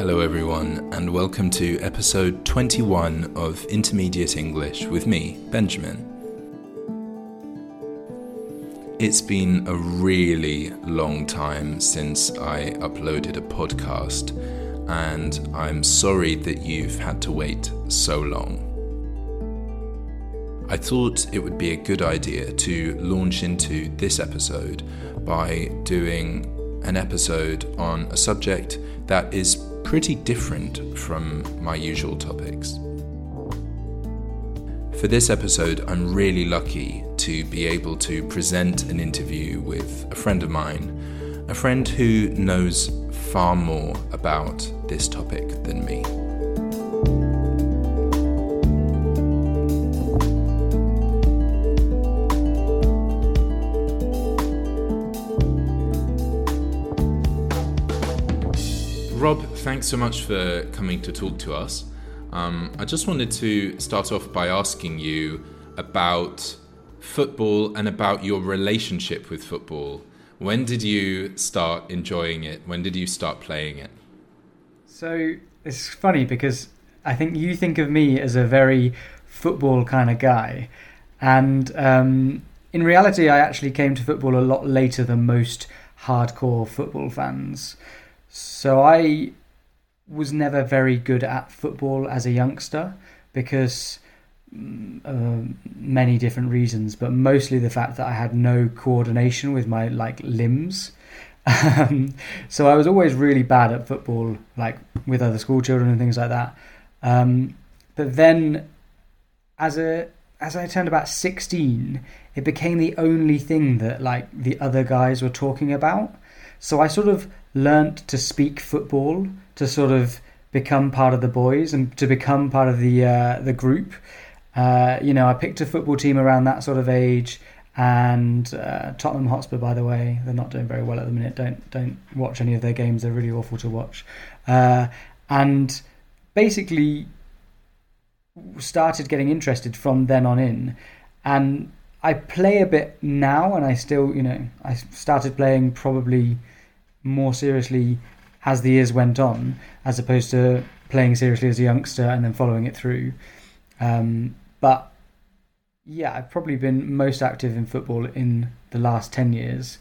Hello, everyone, and welcome to episode 21 of Intermediate English with me, Benjamin. It's been a really long time since I uploaded a podcast, and I'm sorry that you've had to wait so long. I thought it would be a good idea to launch into this episode by doing an episode on a subject that is pretty different from my usual topics. For this episode, I'm really lucky to be able to present an interview with a friend of mine, a friend who knows far more about this topic than me. Rob, thanks so much for coming to talk to us. Um, I just wanted to start off by asking you about football and about your relationship with football. When did you start enjoying it? When did you start playing it? So it's funny because I think you think of me as a very football kind of guy, and um, in reality, I actually came to football a lot later than most hardcore football fans. So I was never very good at football as a youngster because mm, uh, many different reasons, but mostly the fact that I had no coordination with my like limbs. Um, so I was always really bad at football, like with other school children and things like that. Um, but then, as a as I turned about sixteen, it became the only thing that like the other guys were talking about. So I sort of learnt to speak football to sort of become part of the boys and to become part of the uh, the group. Uh, you know, I picked a football team around that sort of age, and uh, Tottenham Hotspur, by the way, they're not doing very well at the minute. Don't don't watch any of their games; they're really awful to watch. Uh, and basically, started getting interested from then on in, and I play a bit now, and I still, you know, I started playing probably more seriously as the years went on, as opposed to playing seriously as a youngster and then following it through. Um, but yeah, I've probably been most active in football in the last ten years,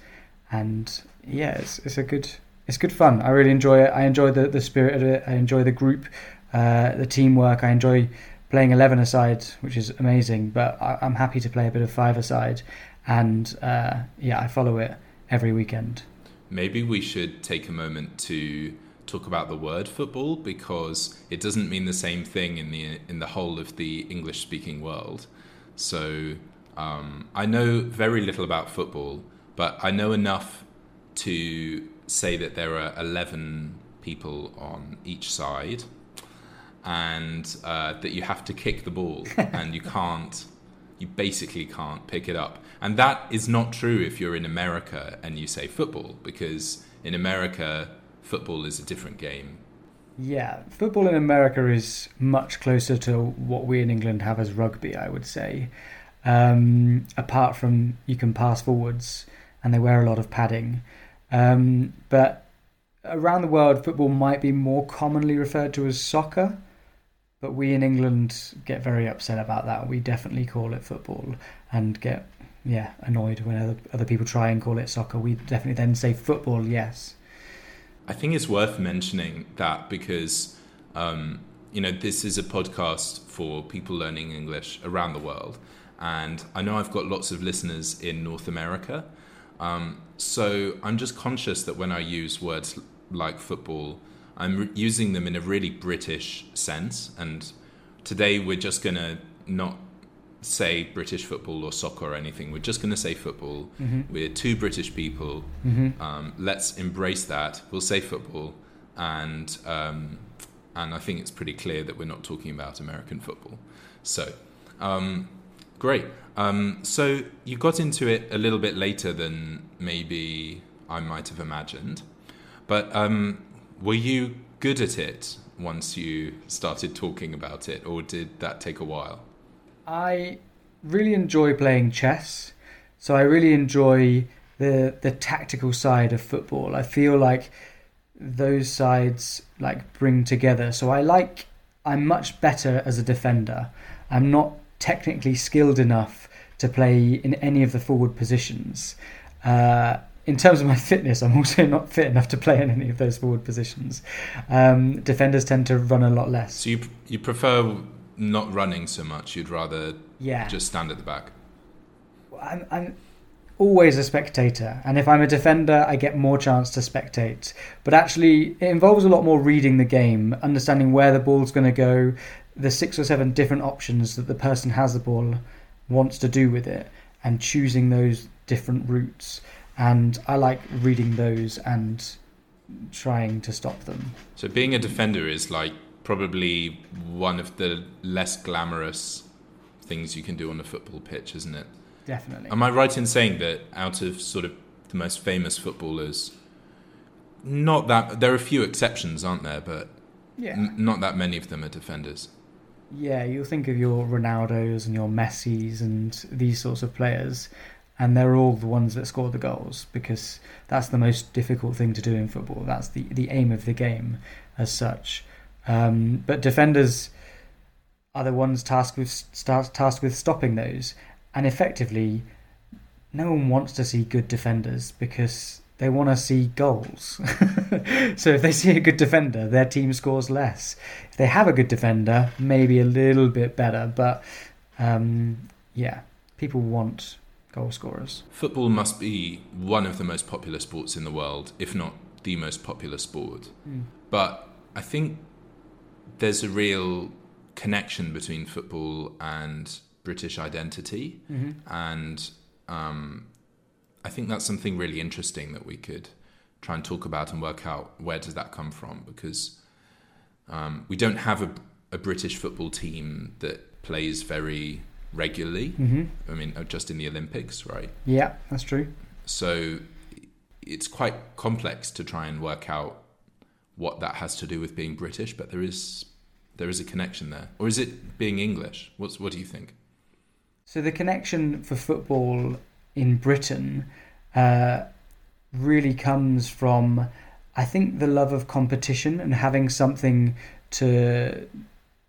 and yeah, it's it's a good it's good fun. I really enjoy it. I enjoy the the spirit of it. I enjoy the group, uh, the teamwork. I enjoy playing eleven aside, which is amazing. But I, am happy to play a bit of five aside, and uh, yeah, I follow it every weekend maybe we should take a moment to talk about the word football because it doesn't mean the same thing in the in the whole of the English speaking world. So um, I know very little about football, but I know enough to say that there are eleven people on each side, and uh, that you have to kick the ball and you can't you basically can't pick it up. And that is not true if you're in America and you say football, because in America, football is a different game. Yeah, football in America is much closer to what we in England have as rugby, I would say. Um, apart from you can pass forwards and they wear a lot of padding. Um, but around the world, football might be more commonly referred to as soccer. But we in England get very upset about that. We definitely call it football and get yeah annoyed when other, other people try and call it soccer. We definitely then say football. Yes. I think it's worth mentioning that because um, you know this is a podcast for people learning English around the world, and I know I've got lots of listeners in North America. Um, so I'm just conscious that when I use words like football I'm using them in a really British sense. And today we're just going to not say British football or soccer or anything. We're just going to say football. Mm-hmm. We're two British people. Mm-hmm. Um, let's embrace that. We'll say football. And, um, and I think it's pretty clear that we're not talking about American football. So, um, great. Um, so you got into it a little bit later than maybe I might have imagined. But um, were you good at it once you started talking about it, or did that take a while? I really enjoy playing chess, so I really enjoy the the tactical side of football. I feel like those sides like bring together. So I like I'm much better as a defender. I'm not technically skilled enough to play in any of the forward positions. Uh, in terms of my fitness, I'm also not fit enough to play in any of those forward positions. Um, defenders tend to run a lot less. So you you prefer not running so much? You'd rather Yeah, just stand at the back. I'm, I'm always a spectator, and if I'm a defender, I get more chance to spectate. But actually, it involves a lot more reading the game, understanding where the ball's going to go, the six or seven different options that the person has the ball wants to do with it, and choosing those different routes. And I like reading those and trying to stop them. So being a defender is like probably one of the less glamorous things you can do on a football pitch, isn't it? Definitely. Am I right in saying that out of sort of the most famous footballers, not that there are a few exceptions, aren't there? But yeah. n- not that many of them are defenders. Yeah, you'll think of your Ronaldos and your Messis and these sorts of players, and they're all the ones that score the goals because that's the most difficult thing to do in football. That's the, the aim of the game as such. Um, but defenders are the ones tasked with tasked with stopping those, and effectively, no one wants to see good defenders because they want to see goals. so if they see a good defender, their team scores less. If they have a good defender, maybe a little bit better, but um, yeah, people want goal scorers. Football must be one of the most popular sports in the world, if not the most popular sport. But I think there's a real connection between football and British identity, Mm-hmm. and um, I think that's something really interesting that we could try and talk about and work out where does that come from because um, we don't have a, a British football team that plays very regularly. hmm I mean, uh, just in the Olympics, right? Yeah, that's true. So it's quite complex to try and work out what that has to do with being British, but there is there is a connection there, or is it being English? What's what do you think? So the connection for football in Britain uh, really comes from, I think, the love of competition and having something to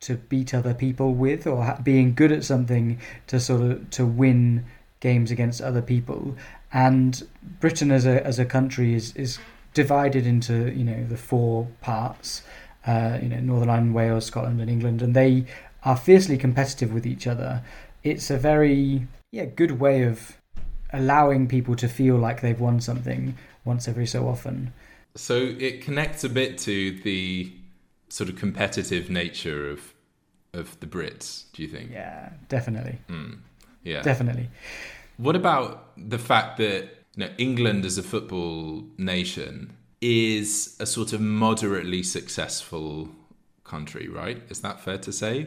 to beat other people with, or being good at something to sort of to win games against other people. And Britain as a as a country is is divided into you know the four parts, uh, you know Northern Ireland, Wales, Scotland, and England, and they are fiercely competitive with each other it's a very yeah good way of allowing people to feel like they've won something once every so often. So it connects a bit to the sort of competitive nature of of the Brits. Do you think? Yeah, definitely, Mm. Yeah. definitely. What about the fact that you know, England as a football nation is a sort of moderately successful country, right? Is that fair to say?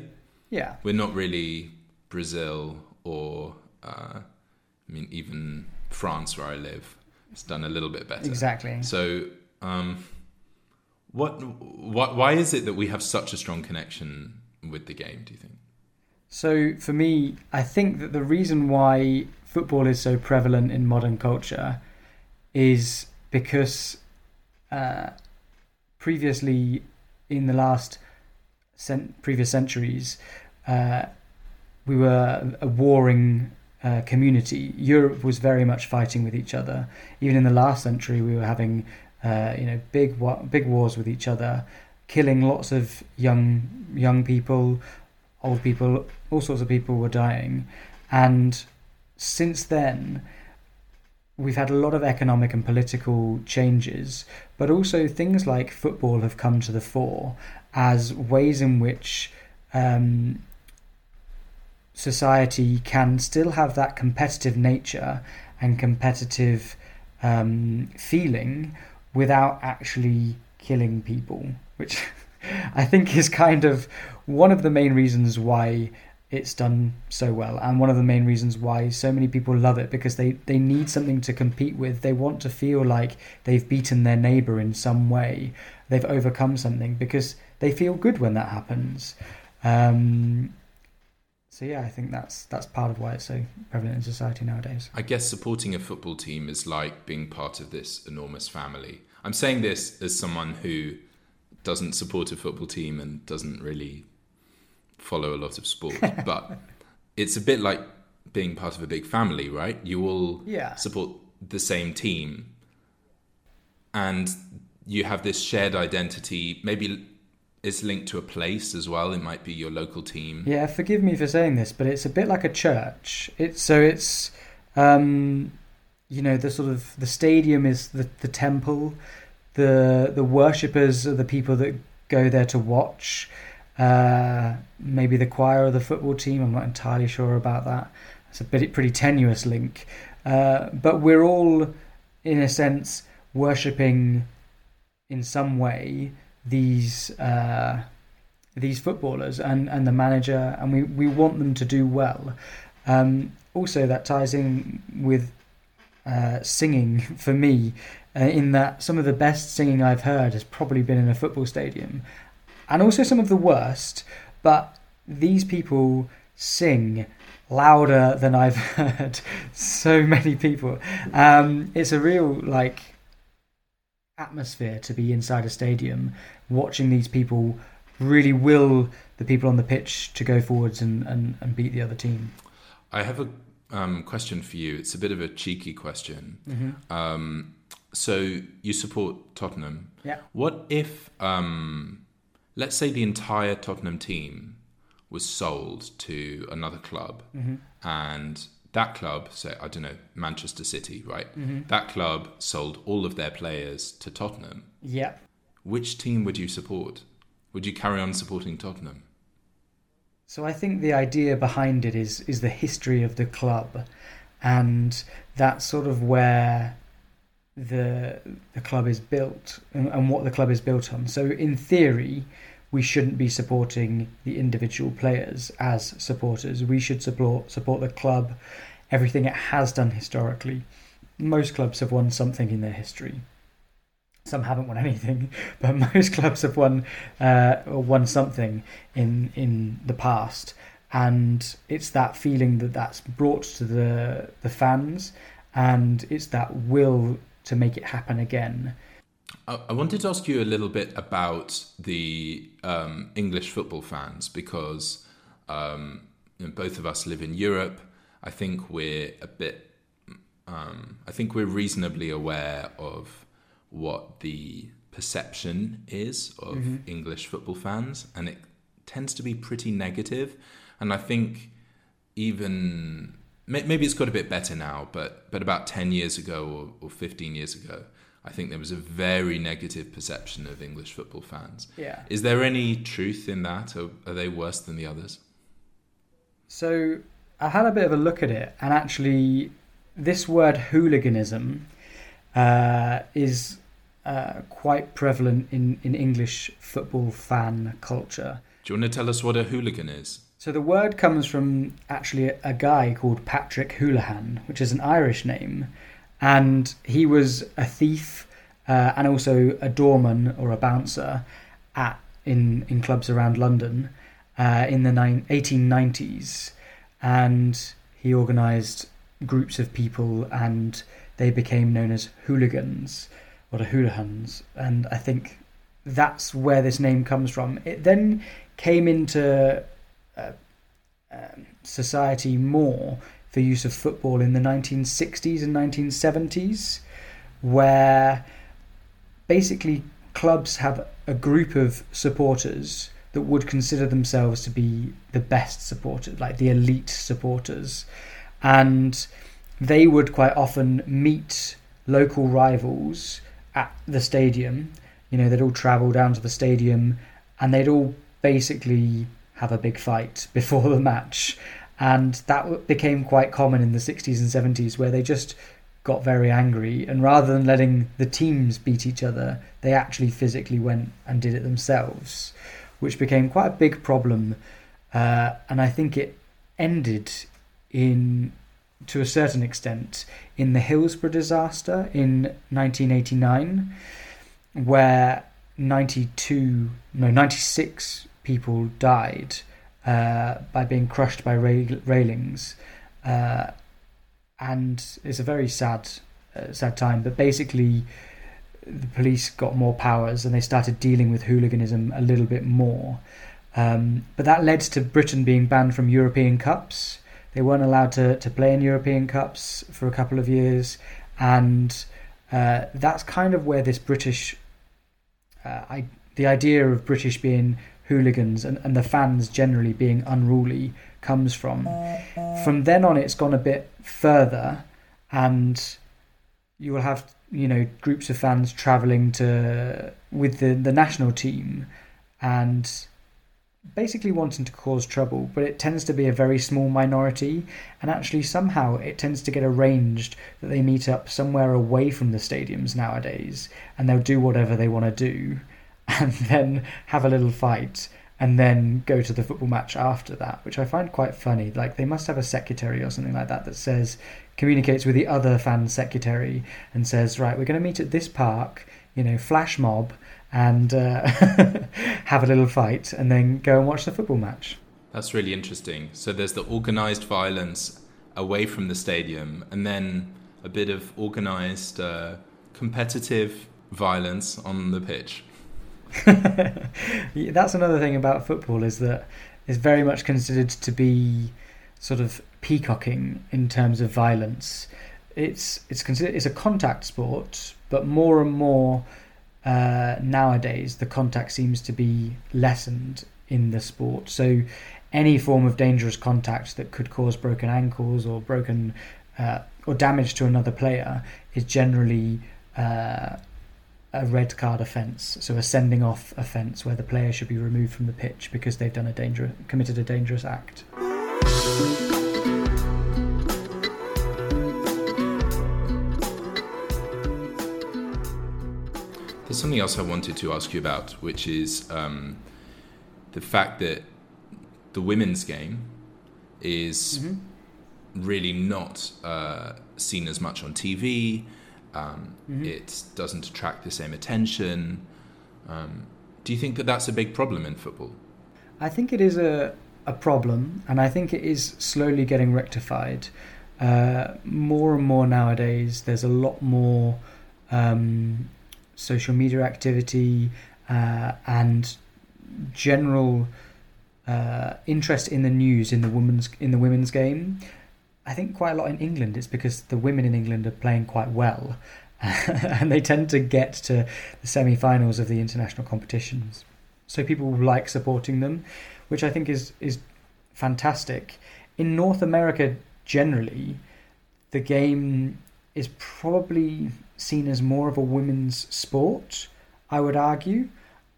Yeah, We're not really Brazil or, uh, I mean, even France, where I live, has done a little bit better. exactly. So, um, what, what, why is it that we have such a strong connection with the game? Do you think? So for me, I think that the reason why football is so prevalent in modern culture is because uh, previously, in the last cent- previous centuries, uh, we were a warring uh, community. Europe was very much fighting with each other. Even in the last century, we were having uh, you know big big wars with each other, killing lots of young young people, old people, all sorts of people were dying, and since then. We've had a lot of economic and political changes, but also things like football have come to the fore as ways in which um, society can still have that competitive nature and competitive um, feeling without actually killing people, which I think is kind of one of the main reasons why it's done so well and one of the main reasons why so many people love it because they, they need something to compete with. They want to feel like they've beaten their neighbour in some way, they've overcome something because they feel good when that happens. Um, so yeah, I think that's that's part of why it's so prevalent in society nowadays. I guess supporting a football team is like being part of this enormous family. I'm saying this as someone who doesn't support a football team and doesn't really follow a lot of sport, but it's a bit like being part of a big family, right? You all Yeah. support the same team, and you have this shared identity. Maybe it's linked to a place as well. It might be your local team. Yeah, forgive me for saying this, but it's a bit like a church. It's so it's um you know, the sort of the stadium is the, the temple. The the worshippers are the people that go there to watch. Uh, maybe the choir of the football team. I'm not entirely sure about that. It's a bit pretty tenuous link. Uh, but we're all, in a sense, worshipping in some way these uh, these footballers and, and the manager, and we, we want them to do well. Um, also, that ties in with uh, singing for me, uh, in that some of the best singing I've heard has probably been in a football stadium, and also some of the worst. But these people sing louder than I've heard so many people. Um, it's a real like atmosphere to be inside a stadium watching these people really will the people on the pitch to go forwards and, and, and beat the other team. I have a um, question for you. It's a bit of a cheeky question. Mm-hmm. Um, so you support Tottenham. Yeah. What if, um, let's say, the entire Tottenham team was sold to another club, Mm-hmm. and that club, say, I don't know, Manchester City, right? Mm-hmm. That club sold all of their players to Tottenham. Yeah. Which team would you support? Would you carry on supporting Tottenham? So I think the idea behind it is is the history of the club, and that's sort of where the the club is built and, and what the club is built on. So in theory, we shouldn't be supporting the individual players as supporters. We should support support the club, everything it has done historically. Most clubs have won something in their history. Some haven't won anything, but most clubs have won uh, won something in in the past, and it's that feeling that that's brought to the the fans, and it's that will to make it happen again. I I wanted to ask you a little bit about the um, English football fans because um, you know, both of us live in Europe. I think we're a bit. Um, I think we're reasonably aware of what the perception is of English football fans, and it tends to be pretty negative. And I think even maybe it's got a bit better now, but but about ten years ago or, or fifteen years ago, I think there was a very negative perception of English football fans. Yeah. Is there any truth in that, or are they worse than the others? So I had a bit of a look at it, and actually, this word hooliganism uh, is uh, quite prevalent in, in English football fan culture. Do you want to tell us what a hooligan is? So the word comes from actually a, a guy called Patrick Houlihan, which is an Irish name, and he was a thief uh, and also a doorman or a bouncer at in in clubs around London uh, in the nine, 1890s, and he organised groups of people, and they became known as hooligans or the hooligans, and I think that's where this name comes from. It then came into uh, um, society more for use of football in the 1960s and 1970s, where basically clubs have a group of supporters that would consider themselves to be the best supporters, like the elite supporters, and they would quite often meet local rivals at the stadium. You know, they'd all travel down to the stadium and they'd all basically have a big fight before the match. And that became quite common in the 60s and 70s where they just got very angry and rather than letting the teams beat each other, they actually physically went and did it themselves, which became quite a big problem. Uh, and I think it ended in, to a certain extent, in the Hillsborough disaster in 1989, where 92, no, 96 people died uh, by being crushed by rail- railings. Uh, and it's a very sad, uh, sad time. But basically, the police got more powers and they started dealing with hooliganism a little bit more. Um, but that led to Britain being banned from European Cups. They weren't allowed to, to play in European Cups for a couple of years. And uh, that's kind of where this British, uh, I, the idea of British being hooligans and, and the fans generally being unruly comes from. From then on, it's gone a bit further, and you will have you know groups of fans traveling to with the the national team, and basically wanting to cause trouble, but it tends to be a very small minority, and actually somehow it tends to get arranged that they meet up somewhere away from the stadiums nowadays, and they'll do whatever they want to do, and then have a little fight, and then go to the football match after that, which I find quite funny. Like they must have a secretary or something like that that says communicates with the other fan secretary and says, right, we're going to meet at this park, you know, flash mob and uh, have a little fight and then go and watch the football match. That's really interesting. So there's the organized violence away from the stadium and then a bit of organized uh, competitive violence on the pitch. That's another thing about football is that it's very much considered to be sort of peacocking in terms of violence. It's it's considered it's a contact sport, but more and more uh, nowadays the contact seems to be lessened in the sport. So any form of dangerous contact that could cause broken ankles or broken uh, or damage to another player is generally uh, a red card offence. So a sending off offence where the player should be removed from the pitch because they've done a dangerous committed a dangerous act. There's something else I wanted to ask you about, which is um, the fact that the women's game is mm-hmm. really not uh, seen as much on TV. Um, mm-hmm. It doesn't attract the same attention. Um, do you think that that's a big problem in football? I think it is a a problem, and I think it is slowly getting rectified. Uh, more and more nowadays, there's a lot more um, social media activity, uh, and general uh, interest in the news in the women's in the women's game. I think quite a lot in England. It's because the women in England are playing quite well, and they tend to get to the semi-finals of the international competitions. So people like supporting them, which I think is is fantastic. In North America, generally, the game is probably seen as more of a women's sport. I would argue.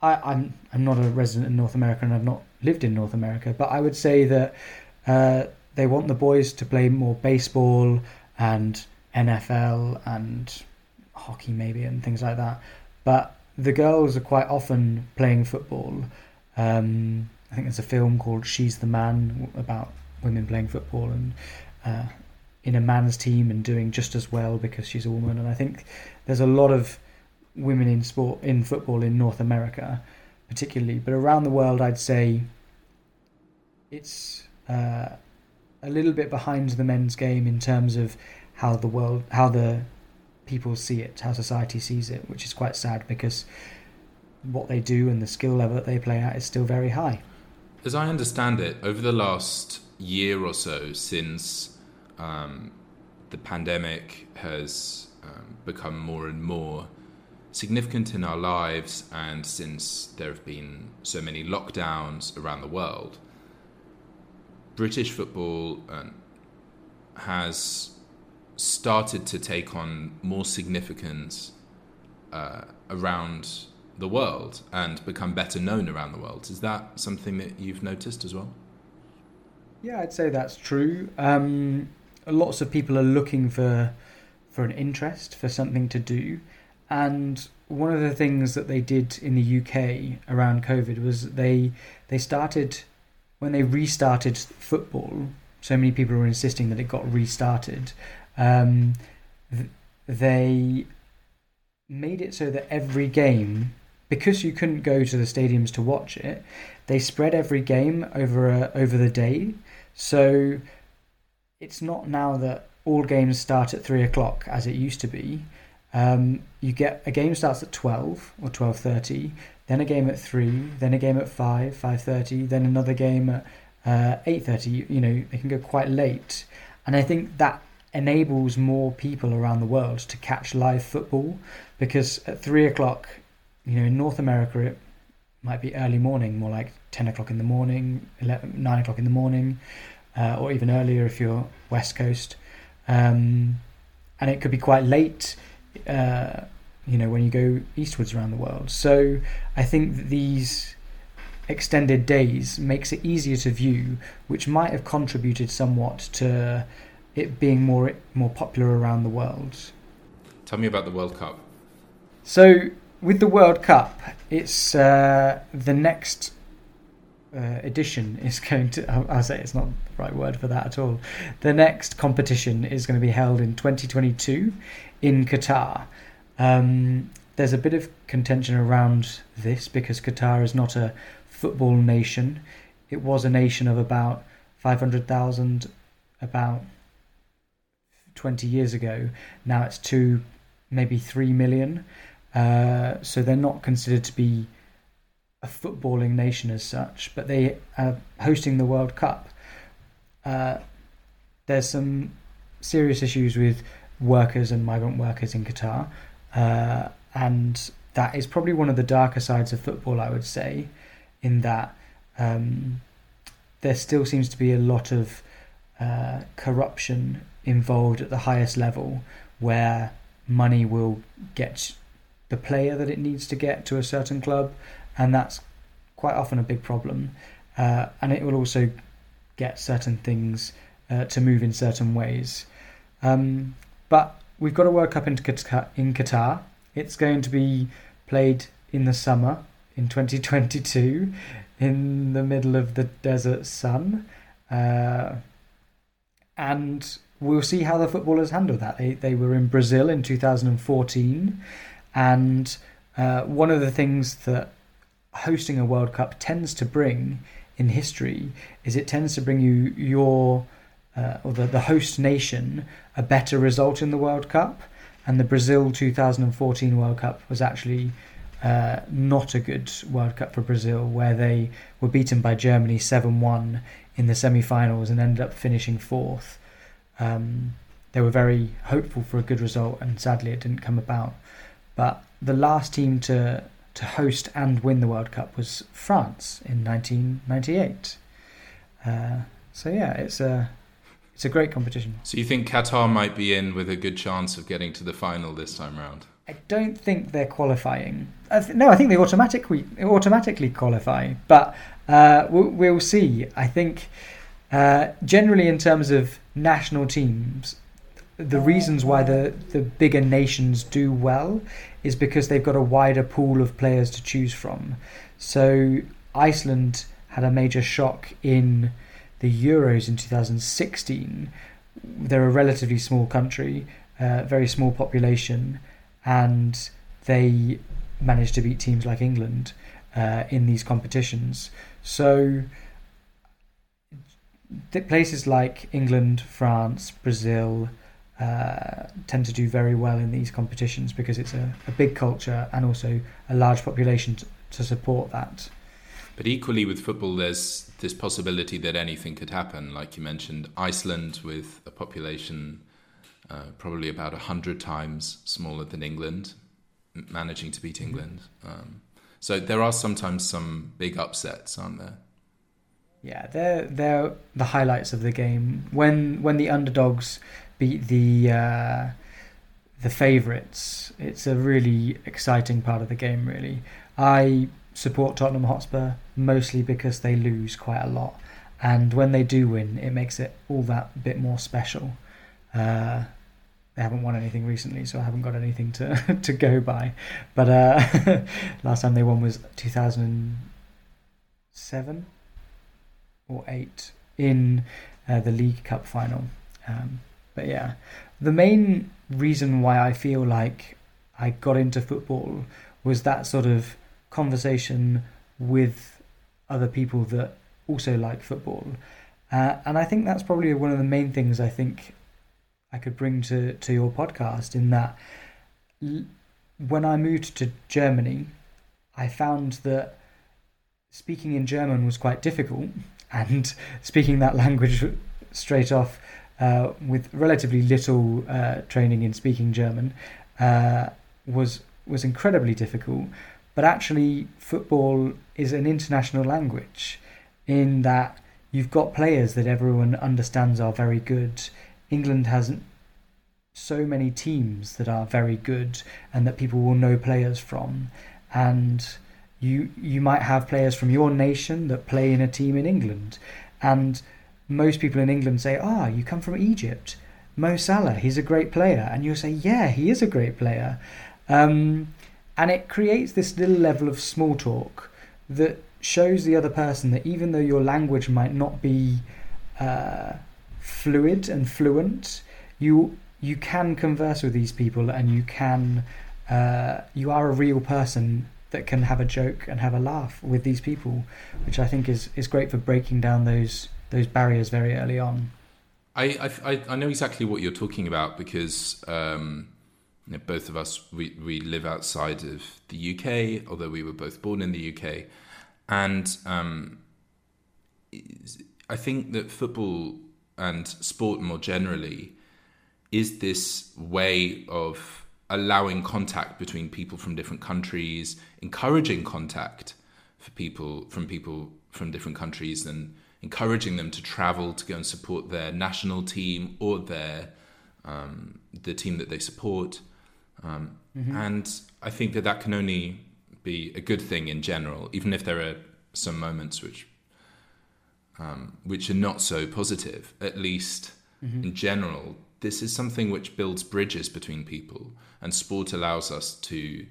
I, I'm I'm not a resident in North America and I've not lived in North America, but I would say that uh, they want the boys to play more baseball and NFL and hockey maybe and things like that. But the girls are quite often playing football. Um, I think there's a film called She's the Man about women playing football and uh, in a man's team and doing just as well because she's a woman. And I think there's a lot of women in sport in football in North America, particularly, but around the world, I'd say it's uh, a little bit behind the men's game in terms of how the world, how the people see it, how society sees it, which is quite sad because what they do and the skill level that they play at is still very high. As I understand it, over the last year or so since um, the pandemic has um, become more and more significant in our lives, and since there have been so many lockdowns around the world, British football um, has started to take on more significance uh, around the world and become better known around the world. Is that something that you've noticed as well? Yeah, I'd say that's true. Um, lots of people are looking for for an interest, for something to do. And one of the things that they did in the UK around COVID was they they started when they restarted football. So many people were insisting that it got restarted. Um, they made it so that every game, because you couldn't go to the stadiums to watch it, they spread every game over a, over the day. So it's not now that all games start at three o'clock as it used to be. Um, you get a game starts at twelve or twelve thirty, then a game at three, then a game at five, five thirty, then another game at uh, eight thirty. You know, they can go quite late, and I think that enables more people around the world to catch live football because at three o'clock, you know, in North America it might be early morning, more like ten o'clock in the morning, 11, nine o'clock in the morning, uh, or even earlier if you're West Coast, um, and it could be quite late. Uh, you know, when you go eastwards around the world. So I think that these extended days makes it easier to view, which might have contributed somewhat to it being more more popular around the world. Tell me about the World Cup. So with the World Cup, it's uh, the next uh, edition is going to. I'll, say it's not the right word for that at all. The next competition is going to be held in 2022 in Qatar. Um, there's a bit of contention around this because Qatar is not a football nation. It was a nation of about 500,000 about 20 years ago. Now it's two, maybe 3 million. Uh, so they're not considered to be a footballing nation as such, but they are hosting the World Cup. Uh, there's some serious issues with workers and migrant workers in Qatar. Uh, and that is probably one of the darker sides of football, I would say, in that um, there still seems to be a lot of uh, corruption involved at the highest level where money will get the player that it needs to get to a certain club, and that's quite often a big problem. Uh, and it will also get certain things uh, to move in certain ways. Um, but we've got a World Cup in Qatar, in Qatar. It's going to be played in the summer in 2022 in the middle of the desert sun. Uh, and we'll see how the footballers handle that. They, they were in Brazil in 2014. And uh, one of the things that hosting a World Cup tends to bring in history is it tends to bring you your uh, or the, the host nation a better result in the World Cup. And the Brazil 2014 World Cup was actually uh, not a good World Cup for Brazil, where they were beaten by Germany 7 1 in the semi finals and ended up finishing fourth. Um, they were very hopeful for a good result, and sadly it didn't come about. But the last team to, to host and win the World Cup was France in 1998. Uh, so, yeah, it's a it's a great competition. So you think Qatar might be in with a good chance of getting to the final this time around? I don't think they're qualifying. I th- no, I think they automatically automatically qualify, but uh, we'll, we'll, see. I think uh, generally in terms of national teams, the reasons why the the bigger nations do well is because they've got a wider pool of players to choose from. So Iceland had a major shock in the Euros in 2016, they're a relatively small country, uh, very small population, and they managed to beat teams like England uh, in these competitions. So, places like England, France, Brazil uh, tend to do very well in these competitions because it's a, a big culture and also a large population to, to support that. But equally with football, there's this possibility that anything could happen. Like you mentioned, Iceland with a population uh, probably about a hundred times smaller than England, managing to beat England. Um, so there are sometimes some big upsets, aren't there? Yeah, they're they're the highlights of the game. When when the underdogs beat the uh, the favourites, it's a really exciting part of the game. Really, I support Tottenham Hotspur mostly because they lose quite a lot, and when they do win, it makes it all that bit more special. Uh, they haven't won anything recently, so I haven't got anything to to go by. But uh, last time they won was two thousand seven or eight in uh, the League Cup final. Um, but yeah, the main reason why I feel like I got into football was that sort of conversation with other people that also like football. Uh, and I think that's probably one of the main things I think I could bring to, to your podcast in that when I moved to Germany, I found that speaking in German was quite difficult, and speaking that language straight off uh, with relatively little uh, training in speaking German uh, was was incredibly difficult. But actually, football is an international language in that you've got players that everyone understands are very good. England has so many teams that are very good and that people will know players from. And you you might have players from your nation that play in a team in England. And most people in England say, Ah, oh, you come from Egypt. Mo Salah, he's a great player. And you'll say, Yeah, he is a great player. Um, and it creates this little level of small talk that shows the other person that even though your language might not be uh, fluid and fluent, you you can converse with these people and you can uh, you are a real person that can have a joke and have a laugh with these people, which I think is is great for breaking down those those barriers very early on. I I, I know exactly what you're talking about because um, you know, both of us we, we live outside of the UK, although we were both born in the UK, and um, I think that football and sport more generally is this way of allowing contact between people from different countries, encouraging contact for people from people from different countries, and encouraging them to travel to go and support their national team or their um, the team that they support. Um, mm-hmm. And I think that that can only be a good thing in general, even if there are some moments which um, which are not so positive. At least mm-hmm. in general, this is something which builds bridges between people, and sport allows us to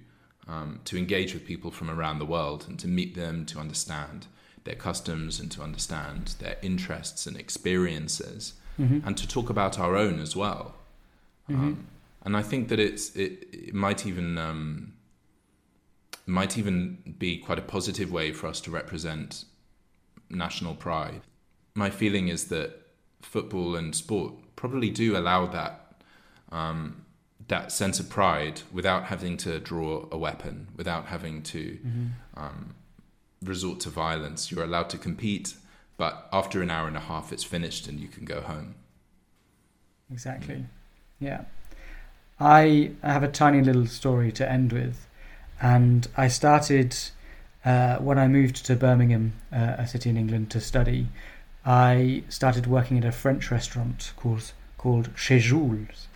um, to engage with people from around the world and to meet them, to understand their customs and to understand their interests and experiences, mm-hmm. and to talk about our own as well. Mm-hmm. Um, and I think that it's it, it might even um, might even be quite a positive way for us to represent national pride. My feeling is that football and sport probably do allow that um, that sense of pride without having to draw a weapon, without having to mm-hmm. um, resort to violence. You're allowed to compete, but after an hour and a half, it's finished and you can go home. Exactly. Yeah. I have a tiny little story to end with, and I started uh, when I moved to Birmingham, uh, a city in England, to study. I started working at a French restaurant called called Chez Jules,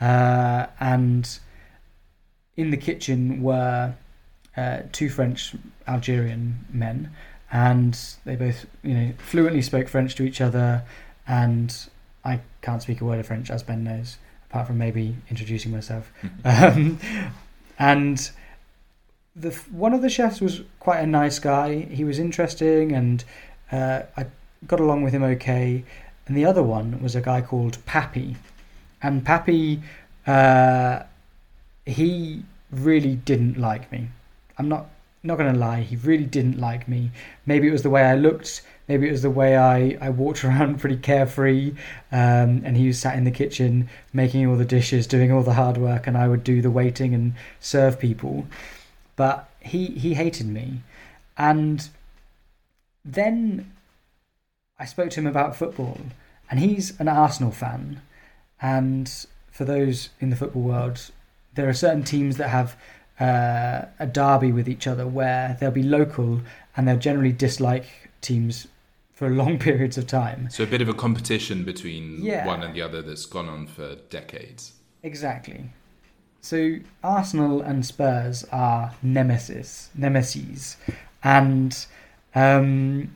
uh, and in the kitchen were uh, two French Algerian men, and they both you know fluently spoke French to each other, and I can't speak a word of French, as Ben knows apart from maybe introducing myself. um, and the one of the chefs was quite a nice guy. He was interesting, and uh, I got along with him okay. And the other one was a guy called Pappy, and Pappy, uh, he really didn't like me. I'm not not going to lie, he really didn't like me. Maybe it was the way I looked, maybe it was the way I, I walked around pretty carefree, um, and he was sat in the kitchen making all the dishes, doing all the hard work, and I would do the waiting and serve people. But he, he hated me. And then I spoke to him about football, and he's an Arsenal fan. And for those in the football world, there are certain teams that have uh, a derby with each other where they'll be local and they'll generally dislike teams for long periods of time. So a bit of a competition between yeah. one and the other that's gone on for decades. Exactly. So Arsenal and Spurs are nemesis, nemesis, and um,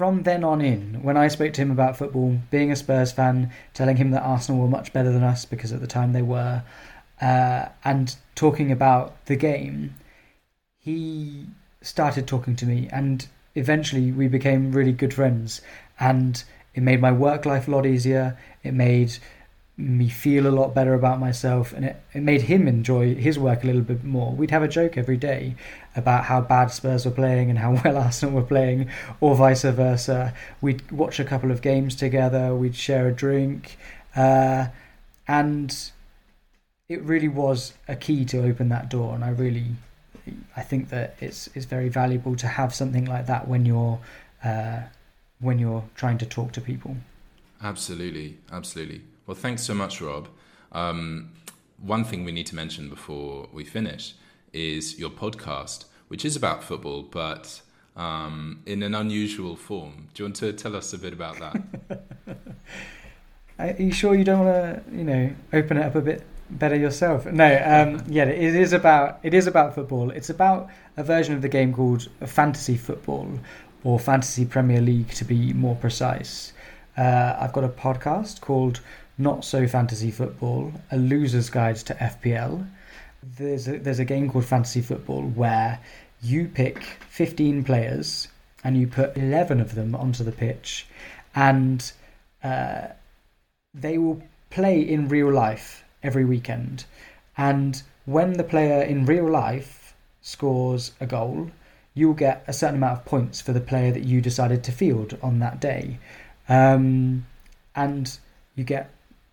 from then on in, when I spoke to him about football, being a Spurs fan, telling him that Arsenal were much better than us because at the time they were, uh, and talking about the game, he started talking to me, and eventually we became really good friends. And it made my work life a lot easier. It made me feel a lot better about myself, and it, it made him enjoy his work a little bit more. We'd have a joke every day about how bad Spurs were playing and how well Arsenal were playing, or vice versa. We'd watch a couple of games together, we'd share a drink, uh, and it really was a key to open that door, and I really, I think that it's it's very valuable to have something like that when you're uh, when you're trying to talk to people. Absolutely, absolutely. Well, thanks so much, Rob. Um, one thing we need to mention before we finish is your podcast, which is about football, but um, in an unusual form. Do you want to tell us a bit about that? Are you sure you don't want to, you know, open it up a bit better yourself? No, um, yeah, it is about it is about football. It's about a version of the game called fantasy football or fantasy Premier League, to be more precise. Uh, I've got a podcast called Not So Fantasy Football: A Loser's Guide to FPL. There's a, there's a game called Fantasy Football where you pick 15 players and you put 11 of them onto the pitch, and uh, they will play in real life every weekend. And when the player in real life scores a goal, you'll get a certain amount of points for the player that you decided to field on that day. Um, and you get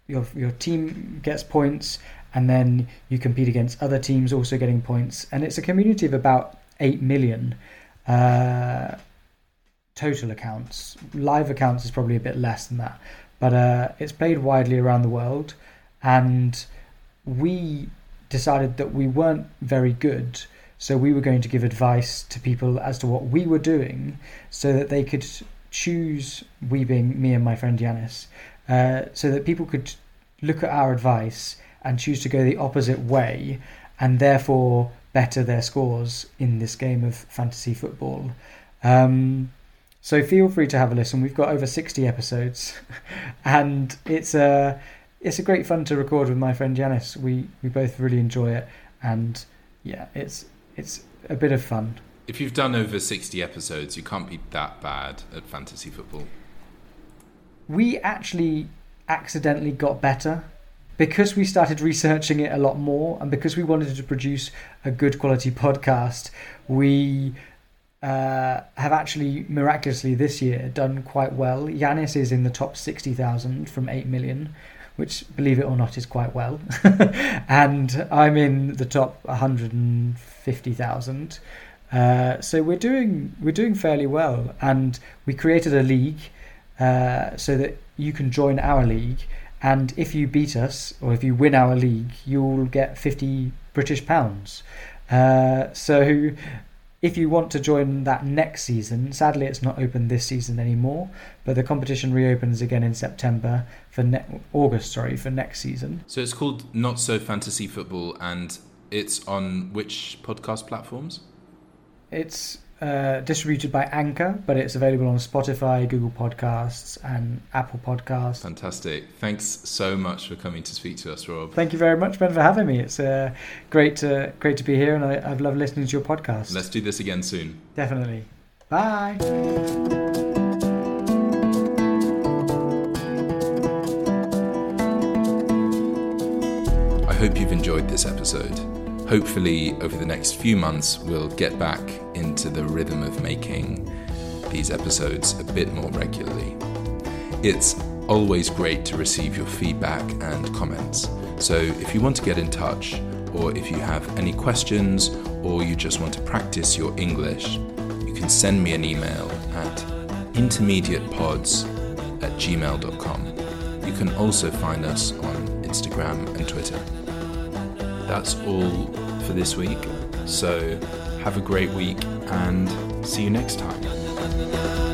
your your team gets points, and then you compete against other teams also getting points. And it's a community of about eight million uh, total accounts. Live accounts is probably a bit less than that, but uh, it's played widely around the world, and we decided that we weren't very good. So we were going to give advice to people as to what we were doing, so that they could choose. We being me and my friend Yanis, uh, so that people could look at our advice and choose to go the opposite way, and therefore better their scores in this game of fantasy football. Um, so feel free to have a listen. We've got over sixty episodes, and it's a it's a great fun to record with my friend Yanis. We we both really enjoy it, and yeah, it's it's a bit of fun. If you've done over 60 episodes, you can't be that bad at fantasy football. We actually accidentally got better because we started researching it a lot more and because we wanted to produce a good quality podcast. We uh, have actually miraculously this year done quite well. Yanis is in the top 60,000 from 8 million, which, believe it or not, is quite well. and I'm in the top 150,000. Uh, so we're doing we're doing fairly well, and we created a league uh, so that you can join our league. And if you beat us or if you win our league, you'll get 50 British pounds. Uh, so if you want to join that next season, sadly it's not open this season anymore, but the competition reopens again in September for ne- August, sorry, for next season. So it's called Not So Fantasy Football, and it's on which podcast platforms? It's uh, distributed by Anchor, but it's available on Spotify, Google Podcasts, and Apple Podcasts. Fantastic. Thanks so much for coming to speak to us, Rob. Thank you very much, Ben, for having me. It's uh, great to great to be here, and I, I've loved listening to your podcast. Let's do this again soon. Definitely. Bye. I hope you've enjoyed this episode. Hopefully, over the next few months, we'll get back into the rhythm of making these episodes a bit more regularly. It's always great to receive your feedback and comments. So, if you want to get in touch, or if you have any questions, or you just want to practice your English, you can send me an email at intermediatepods at gmail.com. You can also find us on Instagram and Twitter. That's all for this week. So have a great week and see you next time.